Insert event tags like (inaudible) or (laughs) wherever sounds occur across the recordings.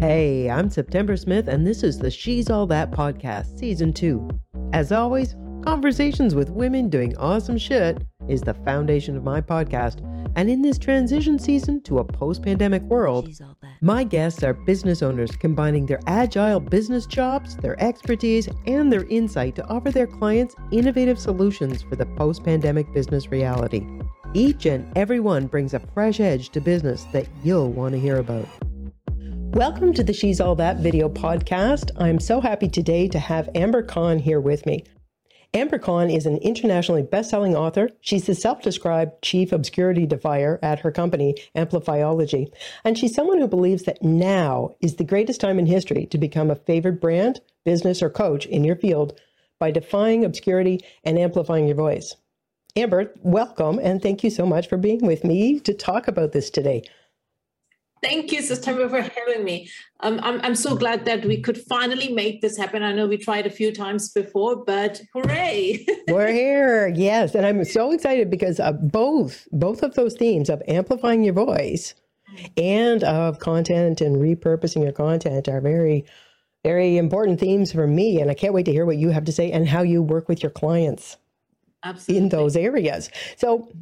Hey, I'm September Smith, and this is the She's All That podcast, season two. As always, conversations with women doing awesome shit is the foundation of my podcast. And in this transition season to a post pandemic world, my guests are business owners combining their agile business chops, their expertise, and their insight to offer their clients innovative solutions for the post pandemic business reality. Each and every one brings a fresh edge to business that you'll want to hear about. Welcome to the She's All That video podcast. I'm so happy today to have Amber Khan here with me. Amber Khan is an internationally best-selling author. She's the self-described chief obscurity defier at her company, Amplifyology. And she's someone who believes that now is the greatest time in history to become a favored brand, business, or coach in your field by defying obscurity and amplifying your voice. Amber, welcome and thank you so much for being with me to talk about this today. Thank you, September, for having me. Um, I'm, I'm so glad that we could finally make this happen. I know we tried a few times before, but hooray! (laughs) We're here, yes, and I'm so excited because uh, both both of those themes of amplifying your voice and of content and repurposing your content are very very important themes for me, and I can't wait to hear what you have to say and how you work with your clients Absolutely. in those areas. So,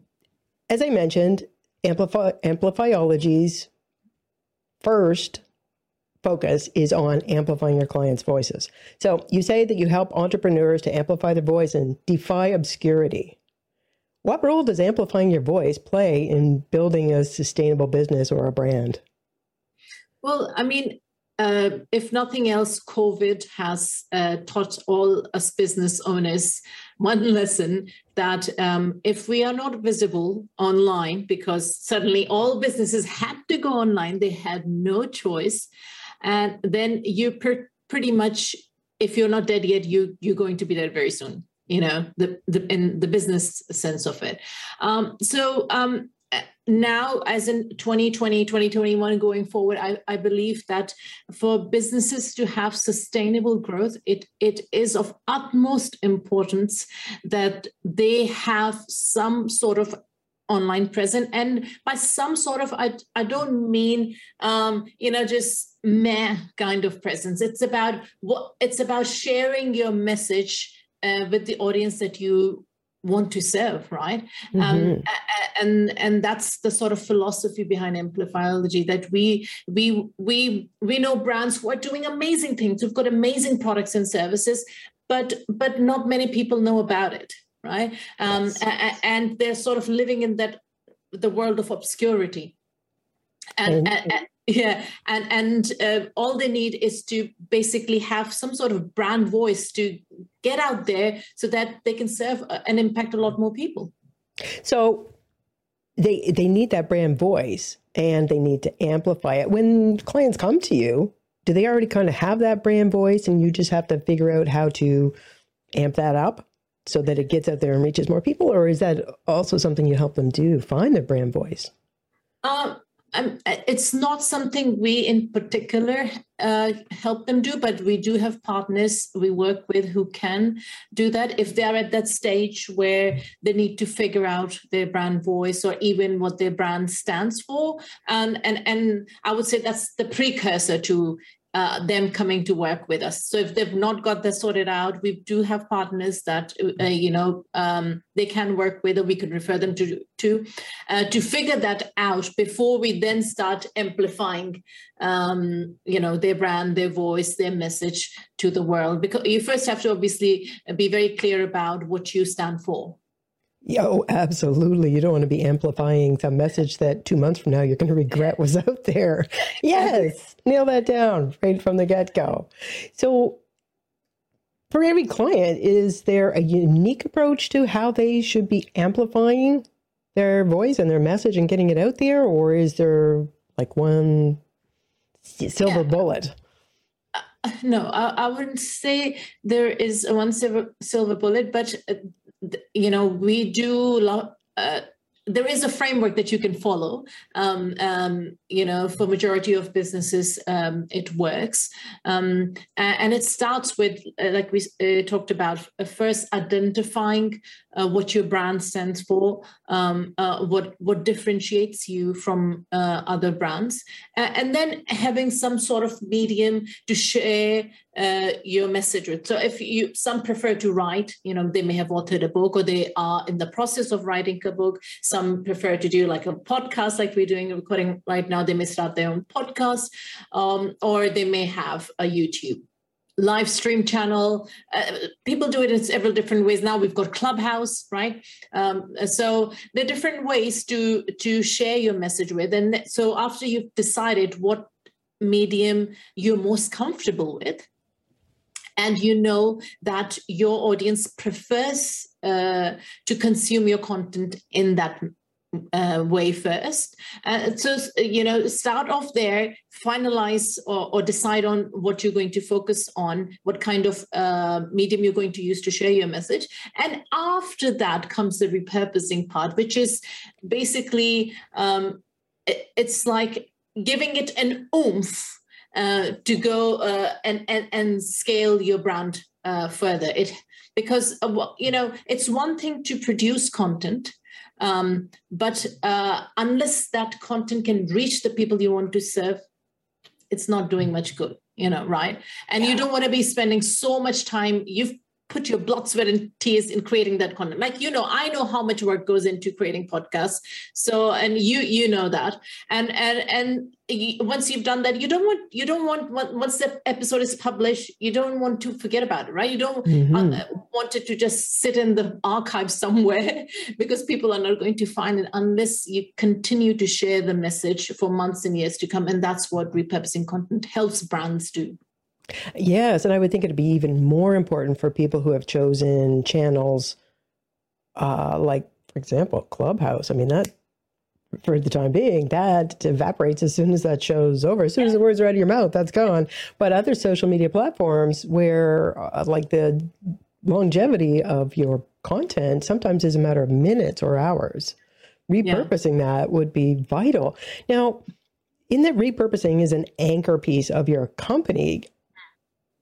as I mentioned, Amplify Amplifyology's first focus is on amplifying your clients' voices. So you say that you help entrepreneurs to amplify their voice and defy obscurity. What role does amplifying your voice play in building a sustainable business or a brand? Well, I mean, uh, if nothing else, COVID has uh, taught all us business owners one lesson that um, if we are not visible online, because suddenly all businesses had to go online, they had no choice, and then you per- pretty much, if you're not dead yet, you you're going to be dead very soon. You know the the in the business sense of it. Um, so um, now as in 2020 2021 going forward I, I believe that for businesses to have sustainable growth it it is of utmost importance that they have some sort of online present and by some sort of i, I don't mean um, you know just meh kind of presence. It's about what it's about sharing your message uh, with the audience that you want to serve right um, mm-hmm. um, and and that's the sort of philosophy behind amplifyology that we we we we know brands who are doing amazing things who've got amazing products and services but but not many people know about it right um, yes. and they're sort of living in that the world of obscurity and, and, and yeah and and uh, all they need is to basically have some sort of brand voice to get out there so that they can serve uh, and impact a lot more people. So they they need that brand voice and they need to amplify it. When clients come to you do they already kind of have that brand voice and you just have to figure out how to amp that up so that it gets out there and reaches more people? Or is that also something you help them do find their brand voice? Um, um, it's not something we in particular uh, help them do, but we do have partners we work with who can do that if they're at that stage where they need to figure out their brand voice or even what their brand stands for. And and and I would say that's the precursor to uh, them coming to work with us. So if they've not got that sorted out, we do have partners that uh, you know um, they can work with, or we could refer them to to uh, to figure that out before we then start amplifying, um, you know, their brand, their voice, their message to the world. Because you first have to obviously be very clear about what you stand for. Yeah, oh, absolutely. You don't want to be amplifying some message that two months from now you're going to regret was out there. Yes, nail that down right from the get go. So, for every client, is there a unique approach to how they should be amplifying their voice and their message and getting it out there? Or is there like one silver yeah. bullet? Uh, no, I, I, wouldn't say there is one silver, silver bullet, but uh, you know, we do. Uh, there is a framework that you can follow. Um, um, you know, for majority of businesses, um, it works, um, and it starts with, uh, like we uh, talked about, uh, first identifying uh, what your brand stands for, um, uh, what what differentiates you from uh, other brands, and then having some sort of medium to share uh, your message with. So if you some prefer to write, you know, they may have authored a book or they are in the process of writing a book. Some prefer to do like a podcast, like we're doing recording right now. They may start their own podcast, um, or they may have a YouTube live stream channel. Uh, people do it in several different ways. Now we've got Clubhouse, right? Um, so there are different ways to to share your message with. And so after you've decided what medium you're most comfortable with, and you know that your audience prefers uh, to consume your content in that uh, way first. Uh, so, you know, start off there, finalize or, or, decide on what you're going to focus on, what kind of uh, medium you're going to use to share your message. And after that comes the repurposing part, which is basically, um, it, it's like giving it an oomph uh, to go uh, and, and, and scale your brand uh, further. It because you know it's one thing to produce content um, but uh, unless that content can reach the people you want to serve, it's not doing much good, you know, right? And yeah. you don't want to be spending so much time. You've put your blood, sweat, and tears in creating that content. Like you know, I know how much work goes into creating podcasts. So, and you you know that, and and and once you've done that, you don't want you don't want once the episode is published, you don't want to forget about it, right? You don't mm-hmm. uh, want it to just sit in the archive somewhere (laughs) because people are not going to find it unless you continue to share the message for months and years to come. And that's what repurposing content helps brands do. Yes, and I would think it'd be even more important for people who have chosen channels uh, like, for example, Clubhouse. I mean, that for the time being, that evaporates as soon as that show's over. As soon as the words are out of your mouth, that's gone. But other social media platforms where, uh, like, the longevity of your content sometimes is a matter of minutes or hours. Repurposing yeah. that would be vital. Now, in that repurposing is an anchor piece of your company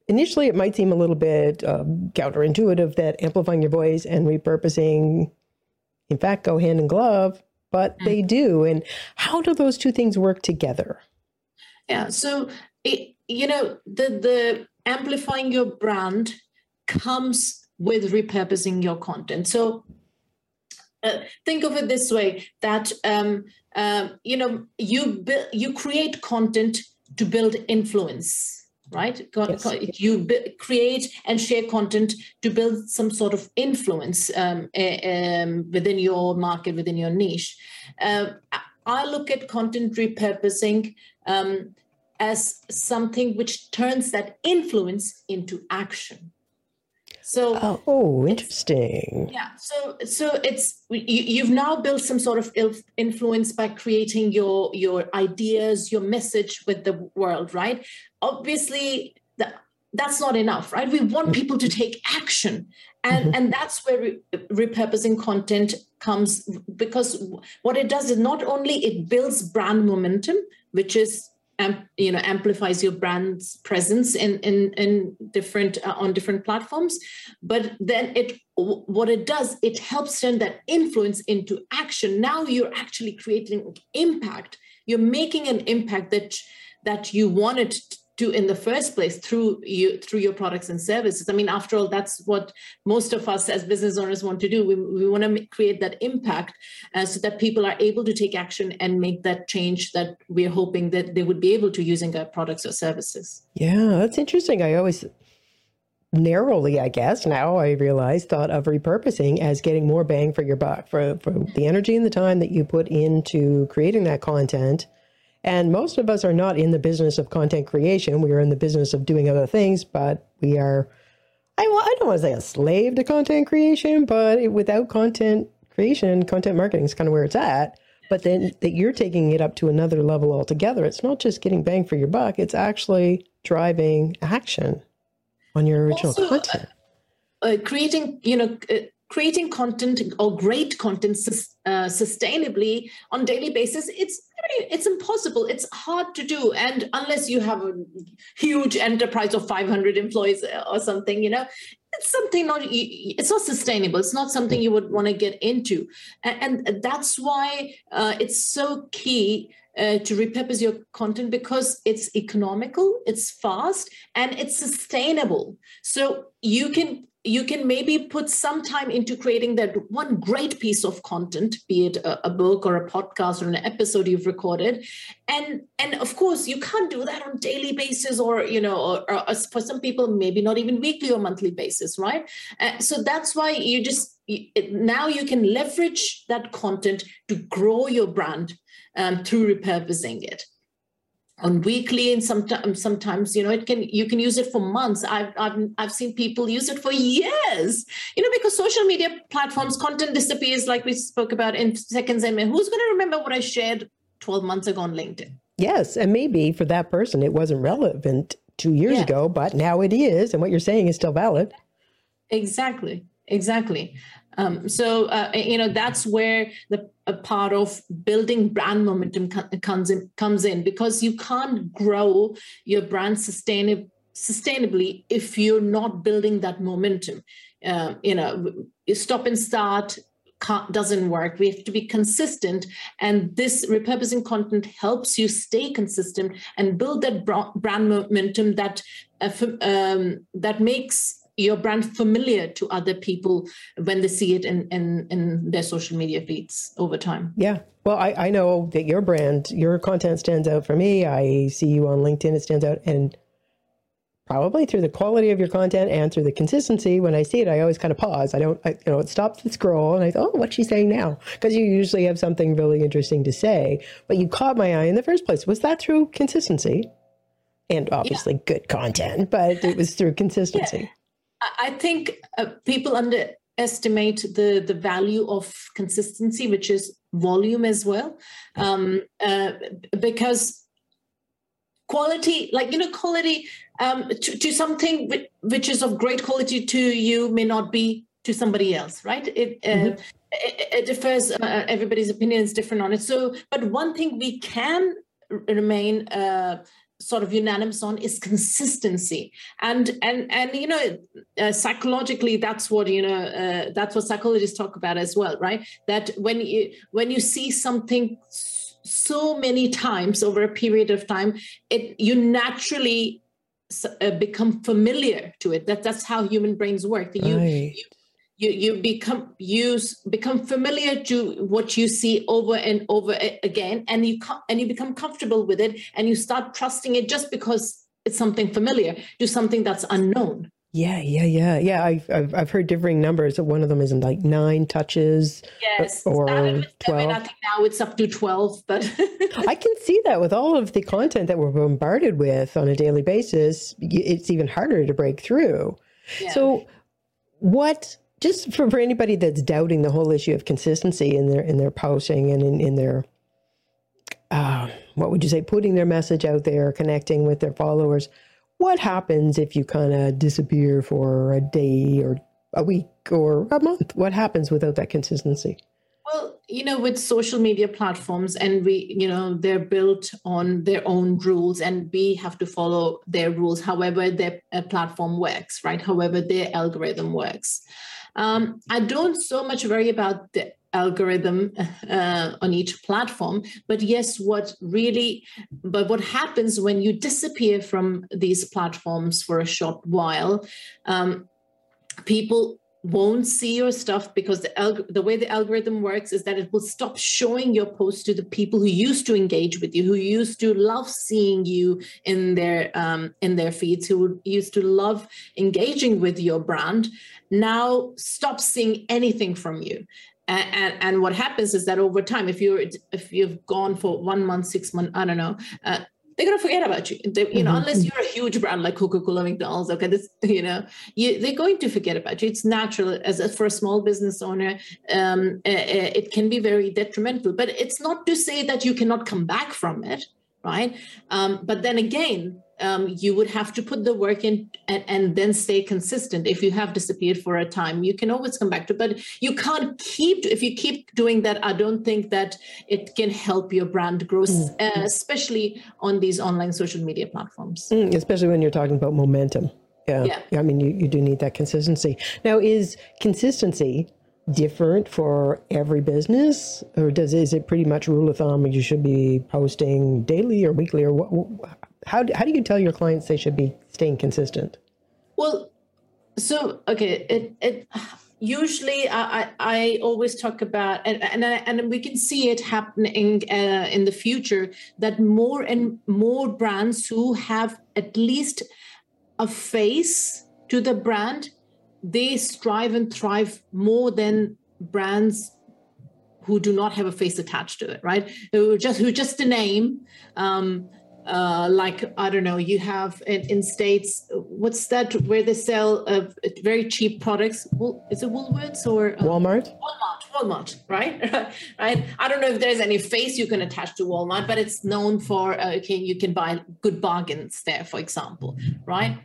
initially it might seem a little bit uh, counterintuitive that amplifying your voice and repurposing, in fact, go hand in glove, but mm. they do. And how do those two things work together? Yeah. So, it, you know, the, the amplifying your brand comes with repurposing your content. So, uh, think of it this way that um, uh, you know you bu- you create content to build influence right? Yes. You create and share content to build some sort of influence um, um, within your market, within your niche. Uh, I look at content repurposing um, as something which turns that influence into action. So oh, oh interesting. Yeah. So so it's you, have now built some sort of influence by creating your your ideas, your message with the world, right? Obviously, that that's not enough, right? We want people to take action, and mm-hmm. and that's where re- repurposing content comes because what it does is not only it builds brand momentum, which is you know amplifies your brand's presence in in in different uh, on different platforms. But then it what it does it helps turn that influence into action. Now you're actually creating impact. You're making an impact that that you wanted to in the first place through you through your products and services. I mean after all that's what most of us as business owners want to do. We, we want to create that impact uh, so that people are able to take action and make that change that we're hoping that they would be able to using our products or services. Yeah that's interesting. I always narrowly i guess now i realize thought of repurposing as getting more bang for your buck for, for the energy and the time that you put into creating that content and most of us are not in the business of content creation. We are in the business of doing other things, but we are, I, I don't want to say a slave to content creation, but without content creation, content marketing is kind of where it's at. But then that you're taking it up to another level altogether. It's not just getting bang for your buck, it's actually driving action on your original also, content. Uh, creating, you know, uh, creating content or great content uh, sustainably on daily basis it's it's impossible. It's hard to do. And unless you have a huge enterprise of 500 employees or something you know it's something not it's not sustainable. It's not something you would want to get into. And, and that's why uh, it's so key uh, to repurpose your content because it's economical it's fast and it's sustainable. So you can you can maybe put some time into creating that one great piece of content be it a, a, book or a podcast or an episode you've recorded. And and of course you can't do that on daily basis or you know or, or for some people maybe not even weekly or monthly basis right? Uh, so that's why you just now you can leverage that content to grow your brand um, through repurposing it on weekly and sometimes um, sometimes you know it can you can use it for months. I've, I've i've seen people use it for years you know because social media platforms content disappears like we spoke about in seconds and who's going to remember what i shared 12 months ago on linkedin? Yes and maybe for that person it wasn't relevant two years yeah. ago but now it is and what you're saying is still valid. Exactly exactly um, so uh, you know that's where the part of building brand momentum comes in, comes in because you can't grow your brand sustainably sustainably if you're not building that momentum. Uh, you know, stop and start doesn't work. We have to be consistent, and this repurposing content helps you stay consistent and build that brand momentum that uh, um, that makes your brand familiar to other people when they see it in, in, in their social media feeds over time. Yeah. Well, I, I know that your brand, your content stands out for me. I see you on LinkedIn, it stands out. And probably through the quality of your content and through the consistency, when I see it, I always kind of pause. I don't, I, you know, it stops the scroll and I thought, oh, what's she saying now? Because you usually have something really interesting to say. But you caught my eye in the first place. Was that through consistency? And obviously yeah. good content, but it was through (laughs) consistency. Yeah. I think uh, people underestimate the the value of consistency, which is volume as well, um, uh, because quality, like you know, quality um, to, to, something which is of great quality to you may not be to somebody else, right? It, uh, mm-hmm. it, it, differs. Uh, everybody's opinion is different on it. So, but one thing we can remain uh, sort of unanimous on is consistency. And and and you know uh, psychologically that's what you know uh, that's what psychologists talk about as well right? That when you when you see something so many times over a period of time it you naturally uh, become familiar to it. That that's how human brains work. You, right. you you you become use become familiar to what you see over and over again and you and you become comfortable with it and you start trusting it just because it's something familiar to something that's unknown. Yeah yeah yeah yeah. I've i've, I've heard differing numbers. One of them is like nine touches yes or 12 seven, i think now it's up to 12 but (laughs) i can see that with all of the content that we're bombarded with on a daily basis it's even harder to break through. Yeah. so what just for, for anybody that's doubting the whole issue of consistency in their in their posting and in, in their uh, what would you say putting their message out there connecting with their followers what happens if you kind of disappear for a day or a week or a month? What happens without that consistency? Well you know with social media platforms and we you know they're built on their own rules and we have to follow their rules however their uh, platform works right? However their algorithm works um, I don't so much worry about the algorithm uh, on each platform but yes what really but what happens when you disappear from these platforms for a short while um, people won't see your stuff because the alg- the way the algorithm works is that it will stop showing your posts to the people who used to engage with you, who used to love seeing you in their um, in their feeds, who used to love engaging with your brand. Now stop seeing anything from you. And, and, and, what happens is that over time, if you're if you've gone for one month, six months, I don't know, uh, they're gonna forget about you. They, you know, mm-hmm. unless you're a huge brand like Coca-Cola, McDonald's. Okay, this you know, you, they're going to forget about you. It's natural as a, for a small business owner. Um, it, it can be very detrimental, but it's not to say that you cannot come back from it, right? Um, but then again, um, you would have to put the work in and, and, then stay consistent. If you have disappeared for a time you can always come back to but you can't keep if you keep doing that i don't think that it can help your brand grow mm. uh, especially on these online social media platforms. Mm, especially when you're talking about momentum. Yeah. yeah. I mean you, you do need that consistency. Now is consistency different for every business or does is it pretty much rule of thumb you should be posting daily or weekly or what how, do, how do you tell your clients they should be staying consistent well so okay it it usually I, I always talk about and and, and we can see it happening uh, in the future that more and more brands who have at least a face to the brand they strive and thrive more than brands who do not have a face attached to it, right? Who just who just a name. Um, uh, like I don't know, you have in, in states. What's that? Where they sell uh, very cheap products? Is it Woolworths or uh, Walmart? Walmart, Walmart, right? (laughs) right. I don't know if there's any face you can attach to Walmart, but it's known for uh, okay, you can buy good bargains there, for example, right?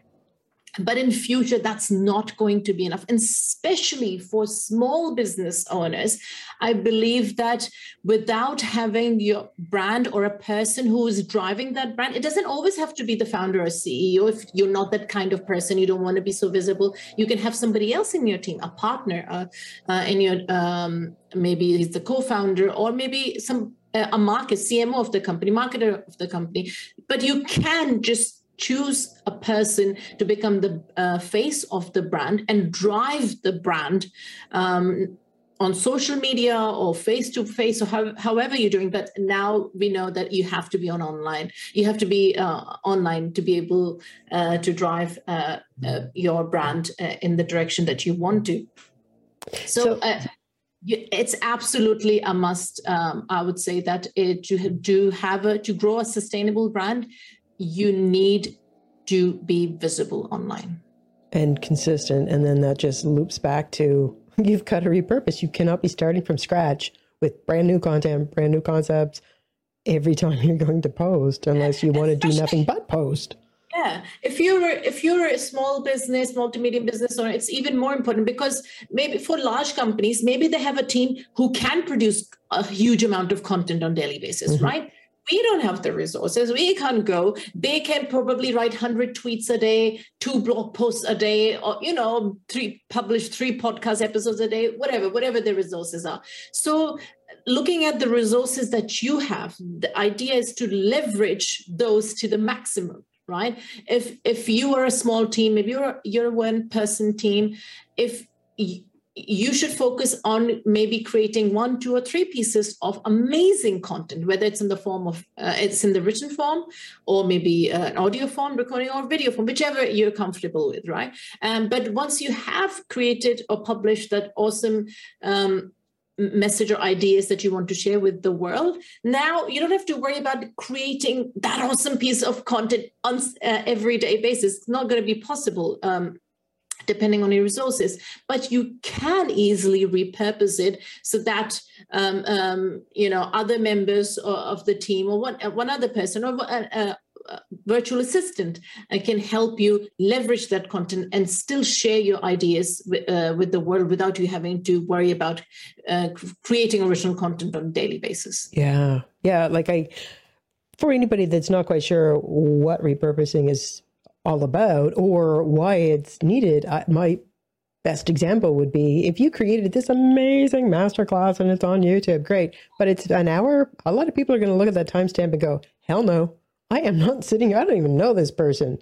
But in future that's not going to be enough. And especially for small business owners i believe that without having your brand or a person who is driving that brand it doesn't always have to be the founder or ceo if you're not that kind of person you don't want to be so visible you can have somebody else in your team a partner uh, uh, in your um, maybe he's the co-founder or maybe some uh, a market cmo of the company marketer of the company. But you can just choose a person to become the uh, face of the brand and drive the brand um, on social media or face to face or how, however you're doing. But now we know that you have to be on online. You have to be uh, online to be able uh, to drive uh, uh your brand uh, in the direction that you want to. So, so uh, it's absolutely a must um, i would say that it, to do have a to grow a sustainable brand you need to be visible online. And consistent and then that just loops back to (laughs) you've got to repurpose. You cannot be starting from scratch with brand new content brand new concepts every (laughs) time you're going to post unless you want to do nothing but post. Yeah if you're if you're a small business multi-medium business owner it's even more important because maybe for large companies maybe they have a team who can produce a huge amount of content on daily basis mm-hmm. right we don't have the resources. We can't go. They can probably write 100 tweets a day, two blog posts a day, or, you know, three publish three podcast episodes a day, whatever, whatever the resources are. So looking at the resources that you have, the idea is to leverage those to the maximum right if if you are a small team maybe you're you're a one person team if you should focus on maybe creating one two or three pieces of amazing content whether it's in the form of uh, it's in the written form or maybe uh, an audio form recording or video form whichever you're comfortable with right? Um, but once you have created or published that awesome um, message or ideas that you want to share with the world now you don't have to worry about creating that awesome piece of content on uh, everyday basis. It's not going to be possible um, depending on your resources but you can easily repurpose it so that um, um, you know other members of the team or one, one other person or a, a, a virtual assistant uh, can help you leverage that content and still share your ideas with, uh, with the world without you having to worry about uh, creating original content on a daily basis. Yeah. Yeah like i for anybody that's not quite sure what repurposing is all about or why it's needed. I, my best example would be if you created this amazing masterclass and it's on YouTube, great. But it's an hour. A lot of people are going to look at that timestamp and go, hell no, I am not (laughs) sitting. I don't even know this person.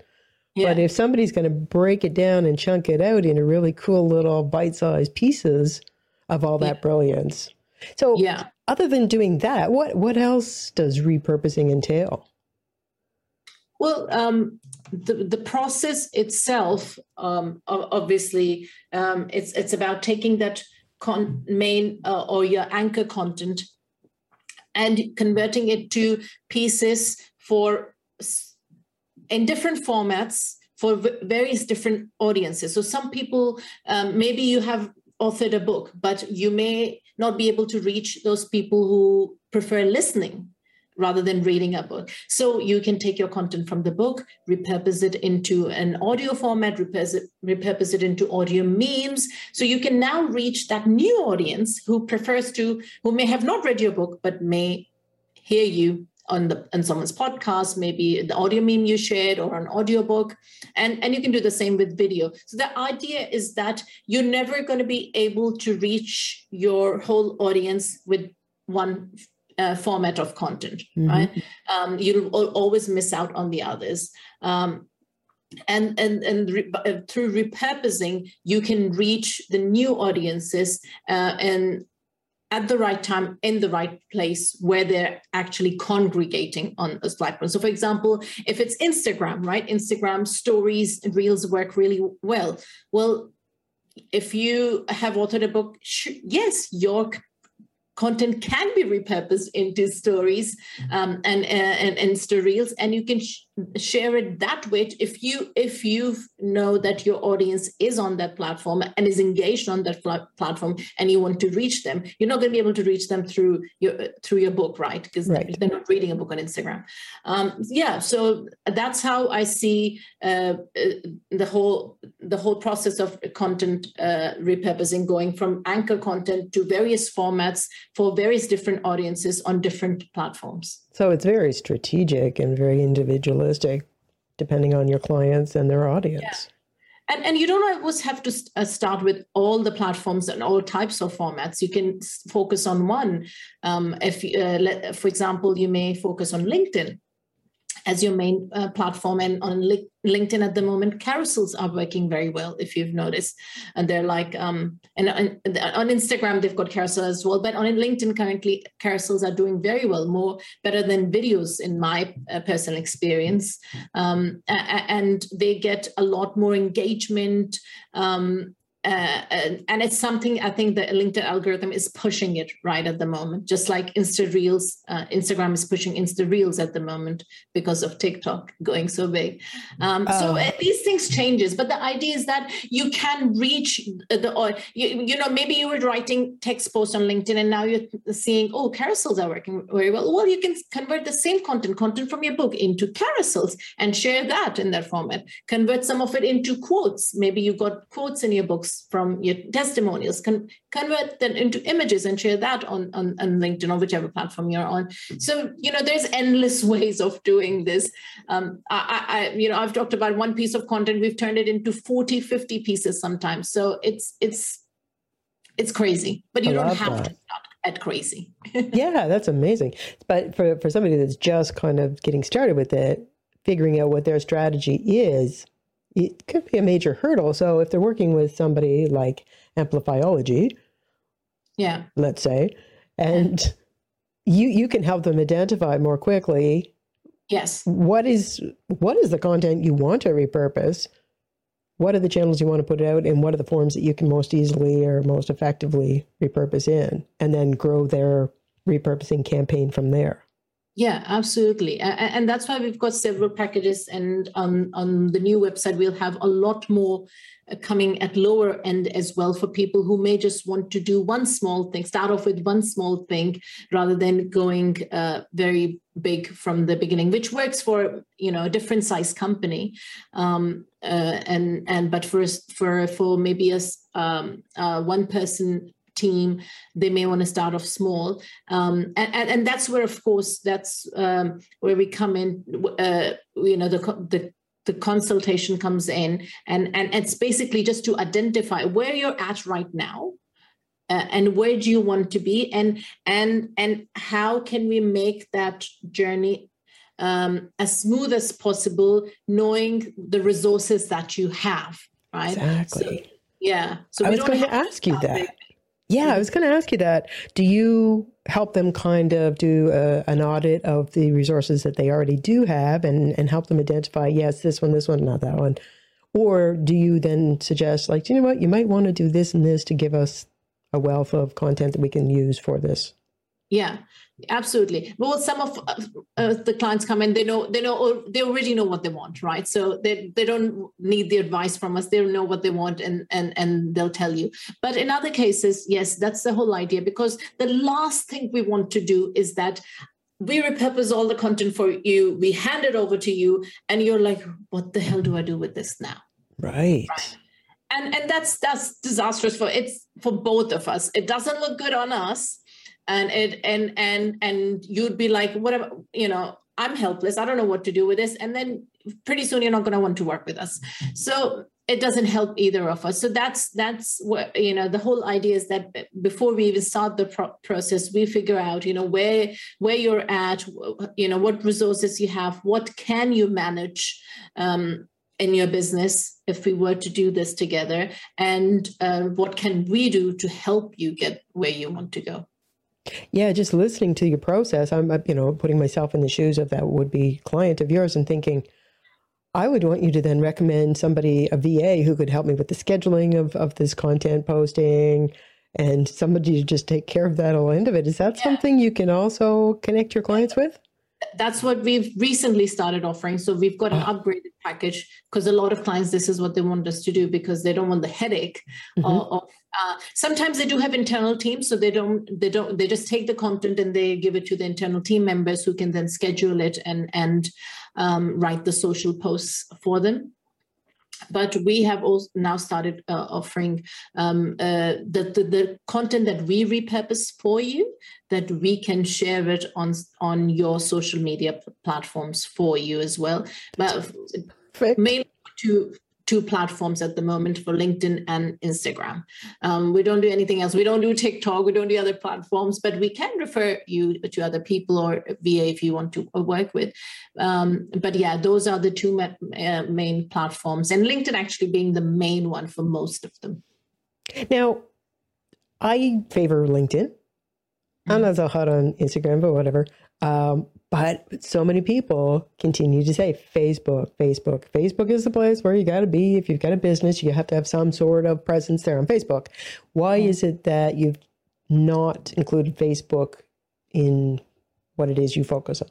Yeah. But if somebody's going to break it down and chunk it out into really cool little bite sized pieces of all that yeah. brilliance. So, yeah. other than doing that, what, what else does repurposing entail? Well, um, the, the process itself, um, obviously, um, it's it's about taking that con- main uh, or your anchor content and converting it to pieces for in different formats for v- various different audiences. So some people, um, maybe you have authored a book, but you may not be able to reach those people who prefer listening rather than reading a book. So you can take your content from the book, repurpose it into an audio format, repurpose it, repurpose it into audio memes. So you can now reach that new audience who prefers to, who may have not read your book, but may hear you on the on someone's podcast, maybe the audio meme you shared or an audiobook. And, and you can do the same with video. So the idea is that you're never going to be able to reach your whole audience with one uh, format of content, mm-hmm. right? Um, you'll always miss out on the others. Um, and and and re- uh, through repurposing, you can reach the new audiences uh, and at the right time in the right place where they're actually congregating on a platform. So, for example, if it's Instagram, right? Instagram stories and reels work really well. Well, if you have authored a book, yes, your content can be repurposed into stories um, and, and Insta reels, and you can sh- share it that way. If you if you know that your audience is on that platform and is engaged on that pl- platform, and you want to reach them, you're not going to be able to reach them through your through your book, right? Because right. they're not reading a book on Instagram. Um, yeah, so that's how I see uh, uh, the whole the whole process of content uh, repurposing, going from anchor content to various formats for various different audiences on different platforms. So it's very strategic and very individualistic, depending on your clients and their audience. Yeah. And, and you don't always have to uh, start with all the platforms and all types of formats. You can focus on one. Um, if, uh, let, for example, you may focus on LinkedIn as your main uh, platform. And on li- LinkedIn at the moment, carousels are working very well, if you've noticed. And they're like, um, and on, on Instagram, they've got carousels as well. But on LinkedIn, currently, carousels are doing very well, more better than videos, in my uh, personal experience. Um, and they get a lot more engagement. Um, uh, and it's something I think the LinkedIn algorithm is pushing it right at the moment, just like Insta Reels. Uh, Instagram is pushing Insta Reels at the moment because of TikTok going so big. Um, oh. So uh, these things changes, but the idea is that you can reach the or you, you know maybe you were writing text posts on LinkedIn and now you're seeing oh carousels are working very well. Well, you can convert the same content, content from your book, into carousels and share that in that format. Convert some of it into quotes. Maybe you got quotes in your books from your testimonials, con- convert them into images and share that on, on, on, LinkedIn or whichever platform you're on. So, you know, there's endless (laughs) ways of doing this. Um, I, I, you know, I've talked about one piece of content, we've turned it into 40, 50 pieces sometimes. So it's, it's, it's crazy, but you don't have that. to start at crazy. (laughs) yeah, that's amazing. But for, for somebody that's just kind of getting started with it, figuring out what their strategy is it could be a major hurdle. So if they're working with somebody like Amplifyology, yeah, let's say, and you you can help them identify more quickly. Yes. What is what is the content you want to repurpose? What are the channels you want to put out, and what are the forms that you can most easily or most effectively repurpose in, and then grow their repurposing campaign from there. Yeah, absolutely. And that's why we've got several packages. And on, on the new website, we'll have a lot more uh, coming at lower end as well for people who may just want to do one small thing, start off with one small thing rather than going uh, very big from the beginning, which works for you know a different size company. Um, uh, and and but for for for maybe a um, uh, one person team they may want to start off small. Um, and, and, and that's where of course that's um, where we come in uh, you know the, the the consultation comes in. And and it's basically just to identify where you're at right now uh, and where do you want to be and and and how can we make that journey um, as smooth as possible knowing the resources that you have right? Exactly. So, yeah. So i was going to ask you that yeah, I mm-hmm. was going to ask you that. Do you help them kind of do a, an audit of the resources that they already do have and, and help them identify, yes, this one, this one, not that one? Or do you then suggest, like, you know what, you might want to do this and this to give us a wealth of content that we can use for this? Yeah, absolutely. Well, some of uh, uh, the clients come in, they know, they know, or they already know what they want, right? So they, they don't need the advice from us. They know what they want and, and, and they'll tell you. But in other cases, yes, that's the whole idea because the last thing we want to do is that we repurpose all the content for you we hand it over to you and you're like what the hell do i do with this now right, right. and and that's that's disastrous for it's for both of us it doesn't look good on us and it and and and you'd be like whatever you know i'm helpless. I don't know what to do with this. And then pretty soon you're not going to want to work with us. So it doesn't help either of us. So that's that's what you know the whole idea is that before we even start the pro- process we figure out you know where where you're at you know what resources you have what can you manage um, in your business if we were to do this together? And uh, what can we do to help you get where you want to go yeah just listening to your process i'm uh, you know putting myself in the shoes of that would be client of yours and thinking I would want you to then recommend somebody, a VA, who could help me with the scheduling of, of this content posting and somebody to just take care of that whole end of it. Is that yeah. something you can also connect your clients with? That's what we've recently started offering. So we've got an oh. upgraded package because a lot of clients, this is what they want us to do because they don't want the headache mm-hmm. of, of uh, sometimes they do have internal teams so they don't they don't they just take the content and they give it to the internal team members who can then schedule it and and um, write the social posts for them but we have also now started uh, offering um, uh, the, the, the content that we repurpose for you that we can share it on on your social media platforms for you as well. But mainly to two platforms at the moment for LinkedIn and Instagram. Um, we don't do anything else. We don't do TikTok. We don't do other platforms, but we can refer you to other people or VA if you want to work with. Um, but yeah, those are the two ma- uh, main platforms, and LinkedIn actually being the main one for most of them. Now, I favor LinkedIn. I'm not so hot on Instagram, but whatever. Um, but so many people continue to say Facebook, Facebook. Facebook is the place where you got to be. If you've got a business, you have to have some sort of presence there on Facebook. Why mm-hmm. is it that you've not included Facebook in what it is you focus on?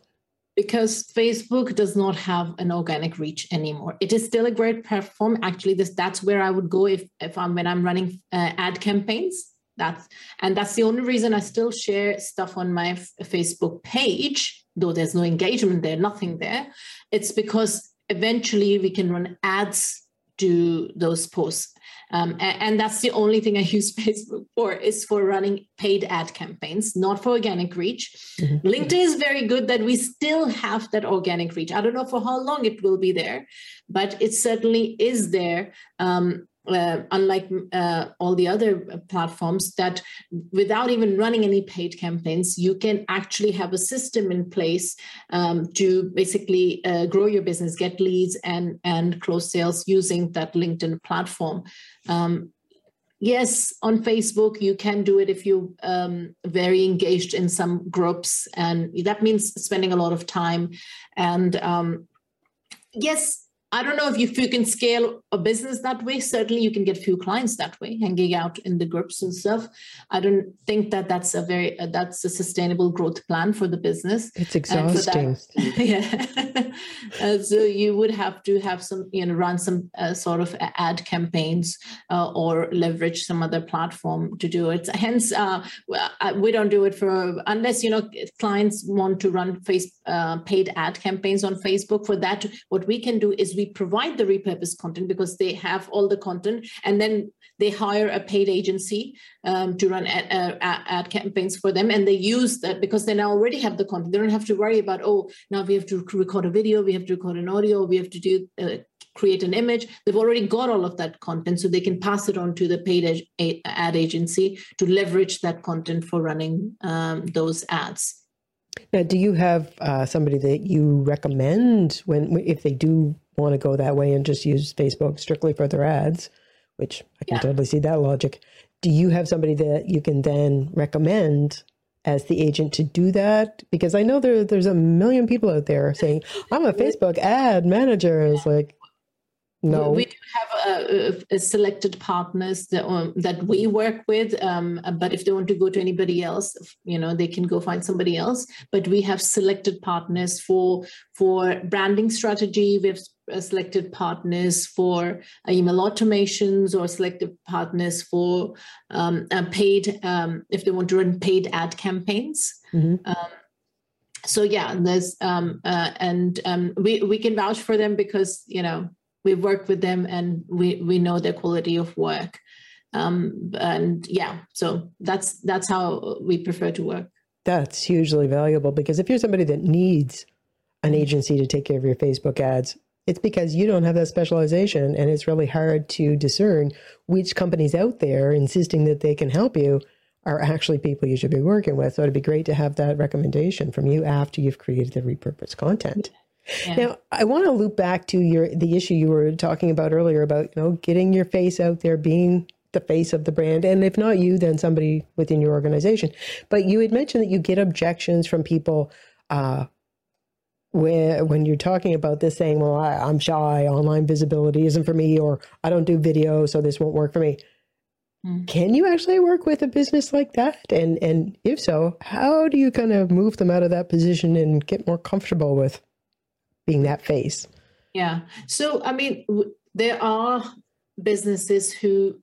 Because Facebook does not have an organic reach anymore. It is still a great platform. Actually, this that's where I would go if if I'm when I'm running uh, ad campaigns. That's and that's the only reason I still share stuff on my f- Facebook page though there's no engagement there, nothing there, it's because eventually we can run ads to those posts. Um, and, and, that's the only thing I (laughs) use Facebook for is for running paid ad campaigns, not for organic reach. Mm-hmm. LinkedIn is very good that we still have that organic reach. I don't know for how long it will be there, but it certainly is there. Um, uh, unlike uh, all the other platforms, that without even running any paid campaigns, you can actually have a system in place um, to basically uh, grow your business, get leads, and and close sales using that LinkedIn platform. Um, yes, on Facebook you can do it if you're um, very engaged in some groups, and that means spending a lot of time. And um, yes, I don't know if you, if you can scale a business that way. Certainly, you can get few clients that way, hanging out in the groups and stuff. I don't think that that's a very uh, that's a sustainable growth plan for the business. It's exhausting. That, (laughs) yeah. uh, so you would have to have some, you know, run some uh, sort of ad campaigns uh, or leverage some other platform to do it. Hence, uh, uh, we don't do it for unless you know clients want to run face paid ad campaigns on Facebook. For that, what we can do is we provide the repurposed content because they have all the content and then they hire a paid agency um, to run ad, uh, ad, campaigns for them and they use that because they now already have the content. They don't have to worry about oh now we have to record a video we have to record an audio we have to do uh, create an image. They've already got all of that content so they can pass it on to the paid ad agency to leverage that content for running um, those ads. Now, do you have uh, somebody that you recommend when if they do want to go that way and just use Facebook strictly for their ads, which I can yeah. totally see that logic. Do you have somebody that you can then recommend as the agent to do that? Because I know there there's a million people out there saying, I'm a Facebook ad manager. It's like, no. We do have a, a selected partners that, um, that we work with, um, but if they want to go to anybody else, you know, they can go find somebody else. But we have selected partners for for branding strategy. We have uh, selected partners for uh, email automations or selected partners for um, uh, paid um, if they want to run paid ad campaigns. Mm-hmm. Um, so yeah, there's um, uh, and um, we we can vouch for them because you know we've worked with them and we we know their quality of work. Um, and yeah, so that's that's how we prefer to work. That's hugely valuable because if you're somebody that needs an agency to take care of your Facebook ads, it's because you don't have that specialization and it's really hard to discern which companies out there insisting that they can help you are actually people you should be working with. So it'd be great to have that recommendation from you after you've created the repurposed content. Yeah. Now, I want to loop back to your the issue you were talking about earlier about you know getting your face out there, being the face of the brand, and if not you, then somebody within your organization. But you had mentioned that you get objections from people uh, where when you're talking about this, saying, "Well, I, I'm shy, online visibility isn't for me," or "I don't do video, so this won't work for me." Mm. Can you actually work with a business like that? And and if so, how do you kind of move them out of that position and get more comfortable with being that face? Yeah. So I mean, there are businesses who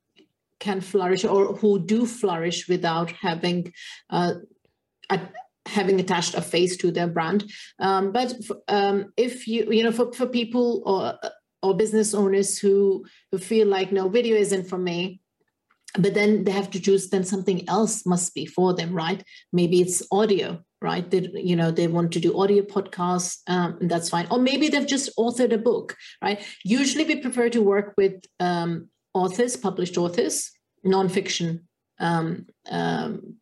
can flourish or who do flourish without having uh, a, having attached a face to their brand. Um, but um, if you you know for, for people or or business owners who who feel like no video isn't for me but then they have to choose then something else must be for them right maybe it's audio right? They you know they want to do audio podcasts um, and that's fine. Or maybe they've just authored a book right? Usually we prefer to work with um, authors published authors nonfiction um, um,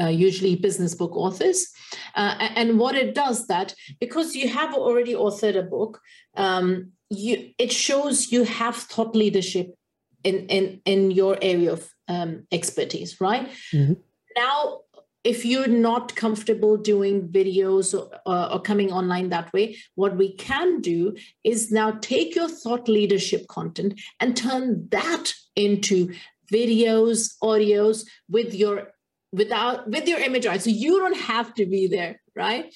uh, usually business book authors. Uh, and what it does that because you have already authored a book um, you it shows you have thought leadership in in in your area of um, expertise right? Mm-hmm. now if you're not comfortable doing videos or, uh, or, coming online that way what we can do is now take your thought leadership content and turn that into videos audios with your without with your image right so you don't have to be there right?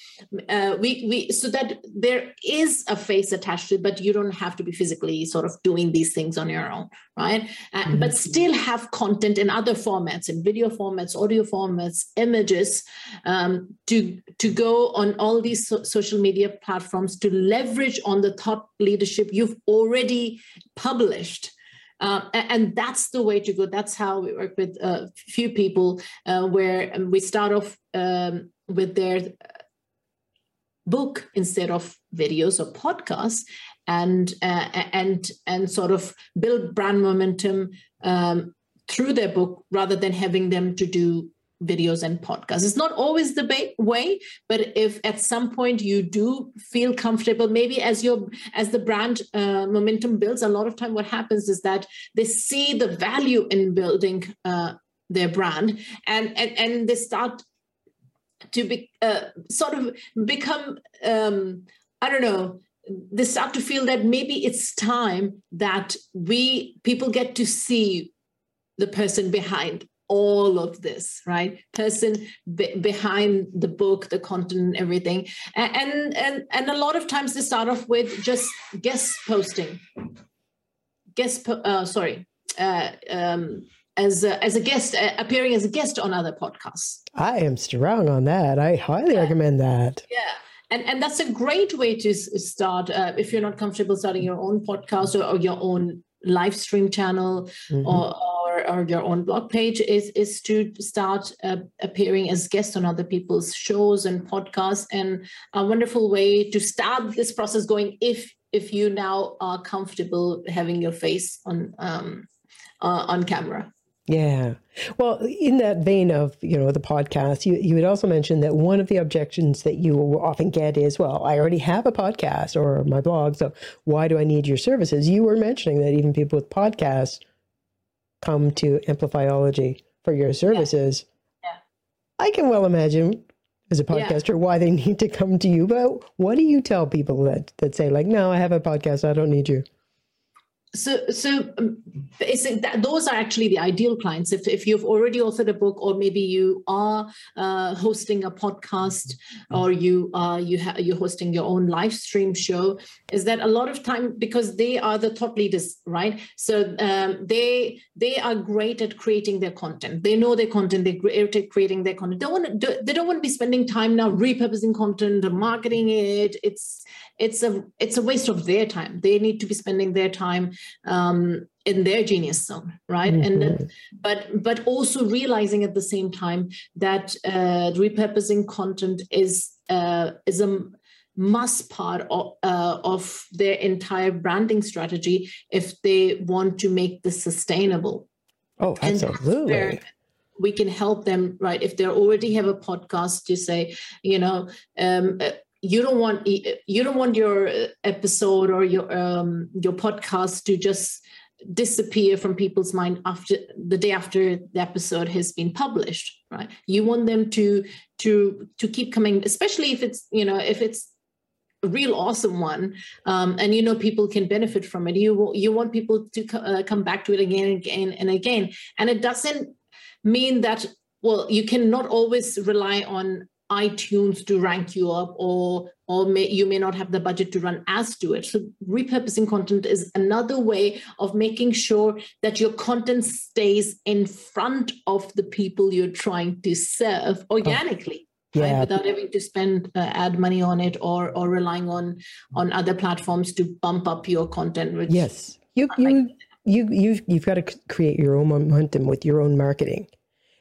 Uh, we we so that there is a face attached to it but you don't have to be physically sort of doing these things on your own right? Uh, mm-hmm. but still have content in other formats in video formats audio formats images um, to to go on all these so- social media platforms to leverage on the thought leadership you've already published uh, and that's the way to go. That's how we work with a few people uh, where we start off um, with their book instead of videos or podcasts and uh, and and sort of build brand momentum um, through their book rather than having them to do videos and podcasts. It's not always the ba- way, but if at some point you do feel comfortable, maybe as your as the brand uh, momentum builds, a lot of time what happens is that they see the value in building uh, their brand, and and and they start to be uh, sort of become um, I don't know they start to feel that maybe it's time that we people get to see the person behind all of this right? Person be- behind the book the content everything. And and and a lot of times they start off with just guest posting. Guest po- uh, sorry uh, um, as a, as a guest uh, appearing as a guest on other podcasts. I am strong on that. I highly yeah. recommend that. Yeah. And and that's a great way to start uh, if you're not comfortable starting your own podcast or, or your own live stream channel mm-hmm. or, or, or, your own blog page is is to start uh, appearing as guests on other people's shows and podcasts and a wonderful way to start this process going if if you now are comfortable having your face on um, uh, on camera yeah. Well, in that vein of, you know, the podcast, you, you had also mentioned that one of the objections that you will often get is, well, I already have a podcast or my blog, so why do I need your services? You were mentioning that even people with podcasts come to Amplifyology for your services. Yeah. yeah. I can well imagine as a podcaster yeah. why they (laughs) need to come to you, but what do you tell people that, that say like, no, I have a podcast, I don't need you? So so um, that, those are actually the ideal clients. If, if you've already authored a book or maybe you are uh, hosting a podcast or you uh, you ha- you're hosting your own live stream show is that a lot of time because they are the thought leaders right? So um, they they are great at creating their content. They know their content. They're great at creating their content. They don't want to, they don't want to be spending time now repurposing content or marketing it. It's it's a it's a waste of their time. They need to be spending their time um, in their genius zone right? Mm-hmm. and but but also realizing at the same time that uh, repurposing content is uh, is a must part of, uh, of their entire branding strategy if they want to make this sustainable. Oh absolutely. we can help them right? If they already have a podcast to say you know um, you don't want you don't want your episode or your um, your podcast to just disappear from people's mind after the day after the episode has been published right? You want them to to to keep coming especially if it's you know if it's a real awesome one um, and you know people can benefit from it. You you want people to uh, come back to it again and again and again. And it doesn't mean that well you cannot always rely on iTunes to rank you up, or or may, you may not have the budget to run ads to it. So repurposing content is another way of making sure that your content stays in front of the people you're trying to serve organically. Oh. Yeah. Right, without having to spend uh, ad money on it or or relying on on other platforms to bump up your content which yes you you you you've, you've got to create your own momentum with your own marketing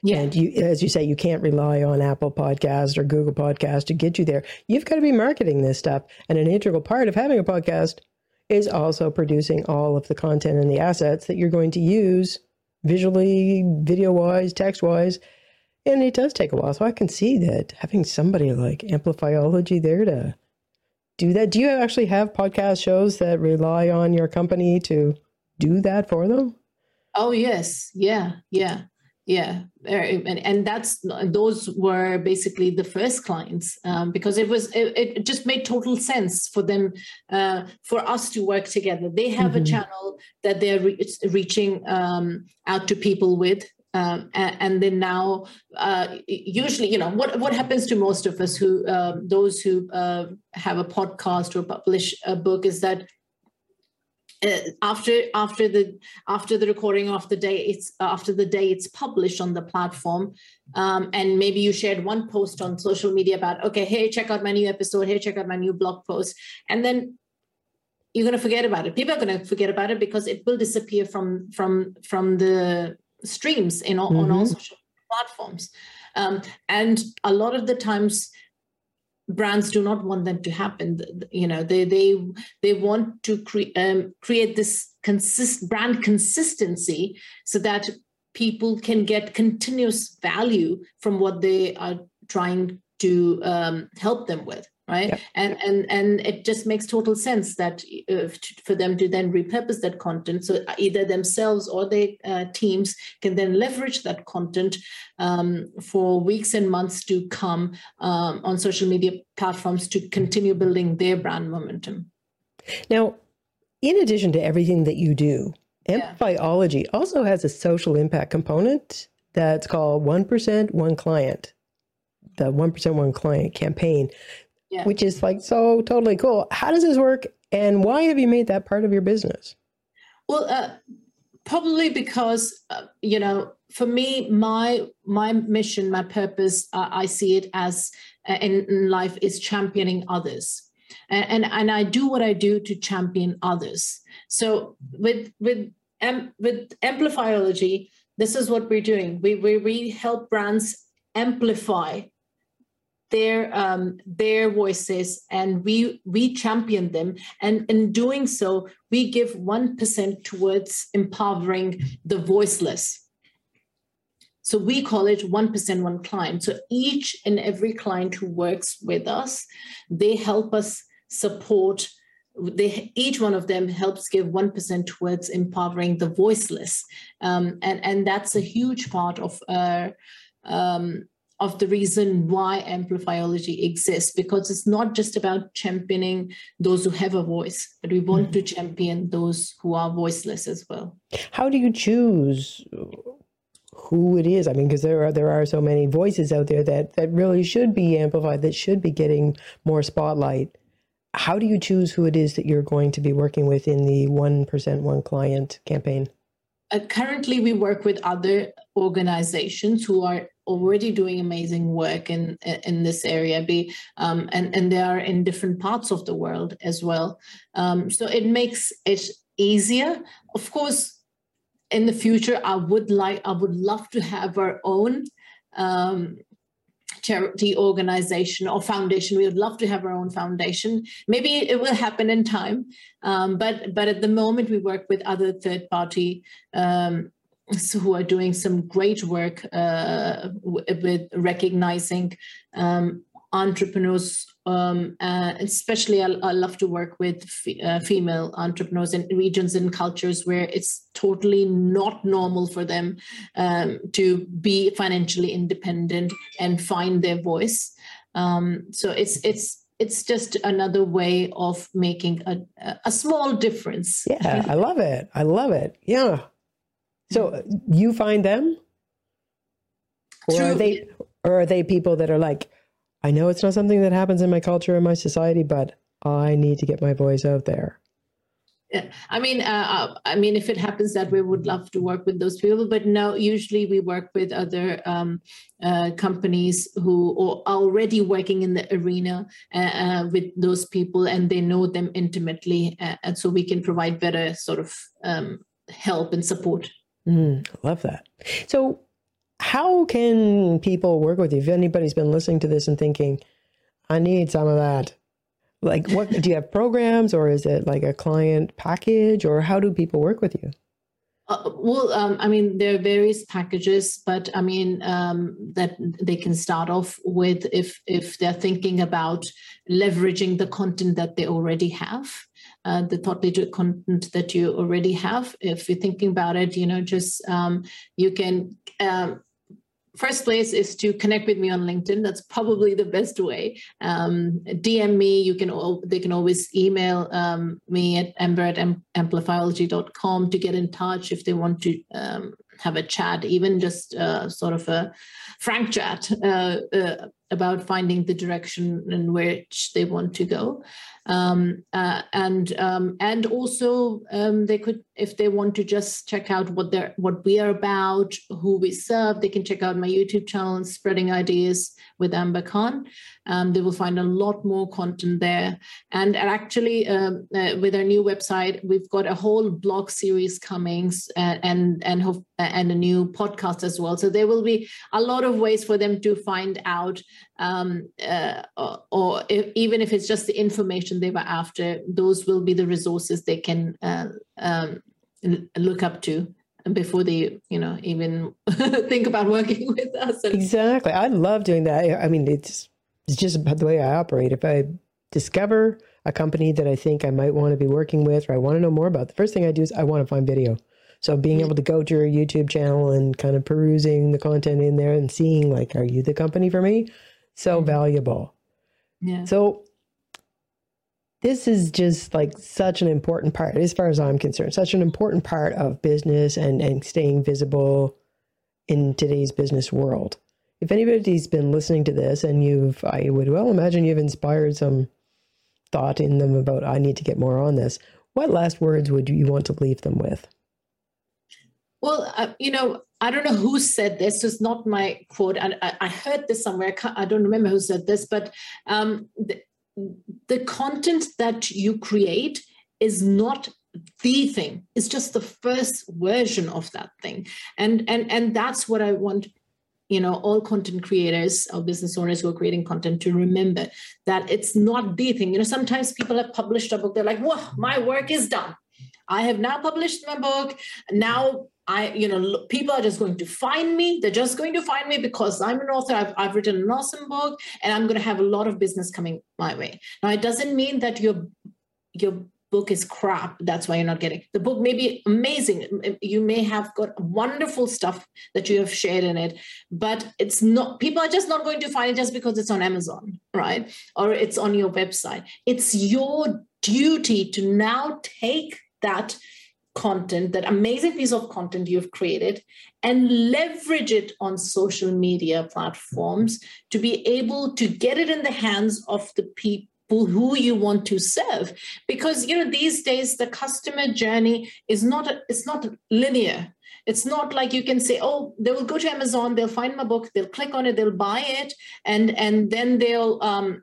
yeah. And you, as you say, you can't rely on Apple Podcast or Google Podcast to get you there. You've got to be marketing this stuff. And an integral part of having a podcast is also producing all of the content and the assets that you're going to use visually, video wise, text wise. And it does take a while. So I can see that having somebody like Amplifyology there to do that. Do you actually have podcast shows that rely on your company to do that for them? Oh, yes. Yeah. Yeah yeah and, and that's those were basically the first clients um, because it was it, it, just made total sense for them uh, for us to work together they have mm-hmm. a channel that they're re- reaching um, out to people with um, and, and, then now uh, usually you know what what happens to most of us who uh, those who uh, have a podcast or publish a book is that uh, after after the after the recording of the day it's after the day it's published on the platform um, and maybe you shared one post on social media about okay hey check out my new episode hey check out my new blog post and then you're going to forget about it people are going to forget about it because it will disappear from from from the streams in all, mm-hmm. on all mm-hmm. social platforms um, and a lot of the times brands do not want them to happen. You know they they they want to cre- um, create this consist brand consistency so that people can get continuous value from what they are trying to um, help them with right? Yeah. and and and it just makes total sense that uh, for them to then repurpose that content. So either themselves or their uh, teams can then leverage that content um, for weeks and months to come um, on social media platforms to continue building their brand momentum. Now in addition to everything that you do Amplifyology yeah. also has a social impact component that's called 1% one client. The 1% one client campaign yeah. which is like so totally cool. How does this work, and why have you made that part of your business? Well, uh, probably because uh, you know, for me, my my mission, my purpose, uh, I see it as uh, in, in, life is championing others, and, and and I do what I do to champion others. So with with um, with Amplifyology, this is what we're doing. We we, we help brands amplify their um, their voices and we we champion them. And in doing so we give 1% towards empowering the voiceless. So we call it 1% one client. So each and every client who works with us they help us support they each one of them helps give 1% towards empowering the voiceless. Um, and and that's a huge part of uh, um, of the reason why Amplifyology exists because it's not just about championing those who have a voice, but we want mm-hmm. to champion those who are voiceless as well. How do you choose who it is? I mean, because there are there are so many voices out there that that really should be amplified, that should be getting more spotlight. How do you choose who it is that you're going to be working with in the one percent one client campaign? Uh, currently, we work with other organizations who are already doing amazing work in in this area be um, and and they are in different parts of the world as well um, so it makes it easier of course in the future i would like i would love to have our own um, charity organization or foundation. We would love to have our own foundation. Maybe it will happen in time, um, but but at the moment we work with other third party. Um, who are doing some great work uh, with recognizing um, entrepreneurs um, uh, especially I, I, love to work with f- uh, female entrepreneurs in regions and cultures where it's totally not normal for them um, to be financially independent and find their voice. Um, so it's it's it's just another way of making a, a small difference. Yeah i love it. I love it. Yeah so you find them or True. are they or are they people that are like I know it's not something that happens in my culture and my society, but I need to get my voice out there. Yeah. I mean, uh, uh, I mean, if it happens that we would love to work with those people, but no, usually we work with other um, uh, companies who are already working in the arena uh, uh with those people, and they know them intimately, uh, and so we can provide better sort of um, help and support. Mm, love that. So, how can people work with you? If anybody's been listening to this and thinking, I need some of that, like what do you have programs or is it like a client package or how do people work with you? Uh, well, um, I mean, there are various packages, but I mean um, that they can start off with if if they're thinking about leveraging the content that they already have, uh, the thought leader content that you already have. If you're thinking about it, you know, just um, you can um, first place is to connect with me on linkedin. That's probably the best way. Um, dm me. You can all they can always email um, me at amber at amplifyology.com to get in touch if they want to um, have a chat even just uh, sort of a frank chat uh, uh, about finding the direction in which they want to go. Um, uh, and um, and also um, they could if they want to just check out what they're what we are about who we serve they can check out my youtube channel spreading ideas with amber khan. Um, they will find a lot more content there. And actually um, uh, with our new website we've got a whole blog series coming and and and, and a new podcast as well. So there will be a lot of ways for them to find out um, uh, or, or if, even if it's just the information they were after, those will be the resources they can uh, um, look up to before they, you know, even (laughs) think about working (laughs) with us. exactly, I love doing that. I mean, it's it's just the way I operate. If I discover a company that I think I might want to be working with or I want to know more about, the first thing I do is I want to find video. So being able to go to your YouTube channel and kind of perusing the content in there and seeing like, are you the company for me? So mm-hmm. valuable. Yeah. So this is just like such an important part, as far as I'm concerned, such an important part of business and, and staying visible in today's business world. If anybody's been listening to this and you've, I would well imagine you've inspired some thought in them about, I need to get more on this. What last words would you want to leave them with? Well, uh, you know, I don't know who said this. It's not my quote. I, I heard this somewhere. I, don't remember who said this, but um, the, the content that you create is not the thing. It's just the first version of that thing, and and and that's what I want. You know, all content creators or business owners who are creating content to remember that it's not the thing. You know, sometimes people have published a book. They're like, "Whoa, my work is done." I have now published my book. Now I, you know, people are just going to find me. They're just going to find me because I'm an author. I've, I've written an awesome book, and I'm going to have a lot of business coming my way. Now, it doesn't mean that your your book is crap that's why you're not getting the book may be amazing you may have got wonderful stuff that you have shared in it but it's not people are just not going to find it just because it's on amazon right or it's on your website it's your duty to now take that content, that amazing piece of content you've created, and leverage it on social media platforms to be able to get it in the hands of the people who you want to serve. Because you know these days the customer journey is not it's not linear. It's not like you can say oh they will go to amazon they'll find my book they'll click on it they'll buy it and and then they'll um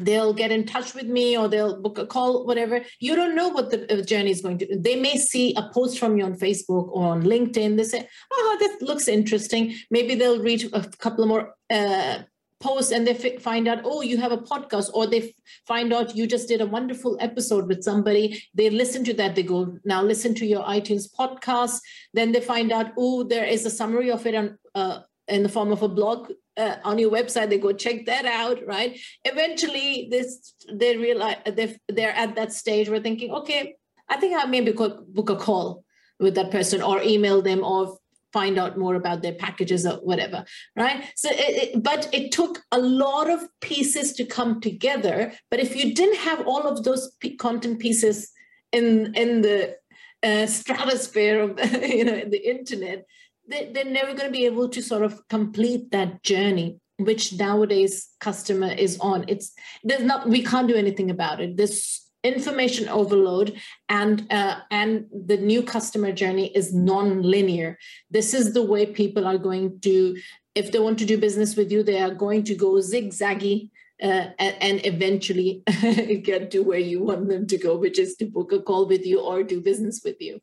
they'll get in touch with me or they'll book a call whatever. You don't know what the uh, journey is going to they may see a post from you on facebook or on linkedin. They say oh that looks interesting. Maybe they'll read a couple more uh, posts and they f- find out oh you have a podcast or they f- find out you just did a wonderful episode with somebody. They listen to that they go now listen to your itunes podcast. Then they find out oh there is a summary of it on uh, in the form of a blog uh, on your website they go check that out right? Eventually this they realize they they're at that stage where thinking okay i think i maybe could book a call with that person or email them or find out more about their packages or whatever right? So it, it, but it took a lot of pieces to come together. But if you didn't have all of those content pieces in in the uh, stratosphere of (laughs) you know the internet they're never going to be able to sort of complete that journey which nowadays customer is on. It's there's not we can't do anything about it. This information overload and uh, and the new customer journey is non-linear. This is the way people are going to if they want to do business with you they are going to go zigzaggy uh, and, and, eventually (laughs) get to where you want them to go which is to book a call with you or do business with you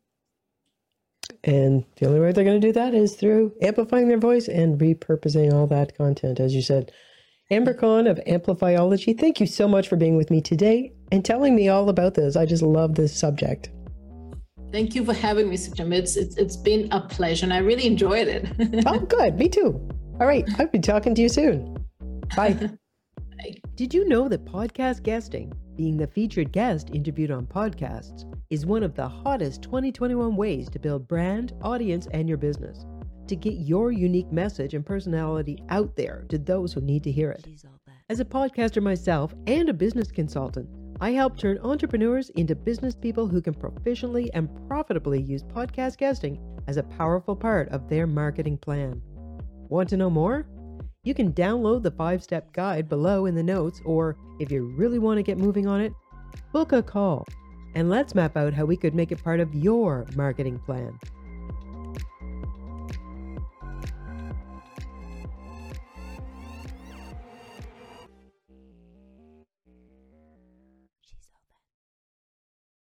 and the only way they're going to do that is through amplifying their voice and repurposing all that content, as you said. Amber Khan of Amplifyology, thank you so much for being with me today and telling me all about this. I just love this subject. Thank you for having me, September. It's, it's, it's been a pleasure and I really enjoyed it. (laughs) oh, good. Me too. All right. I'll be talking to you soon. Bye. (laughs) Bye. Did you know that podcast guesting, being the featured guest interviewed on podcasts, is one of the hottest 2021 ways to build brand, audience, and your business. To get your unique message and personality out there to those who need to hear it. As a podcaster myself and a business consultant, I help turn entrepreneurs into business people who can proficiently and profitably use podcast guesting as a powerful part of their marketing plan. Want to know more? You can download the five step guide below in the notes, or if you really want to get moving on it, book a call and let's map out how we could make it part of your marketing plan.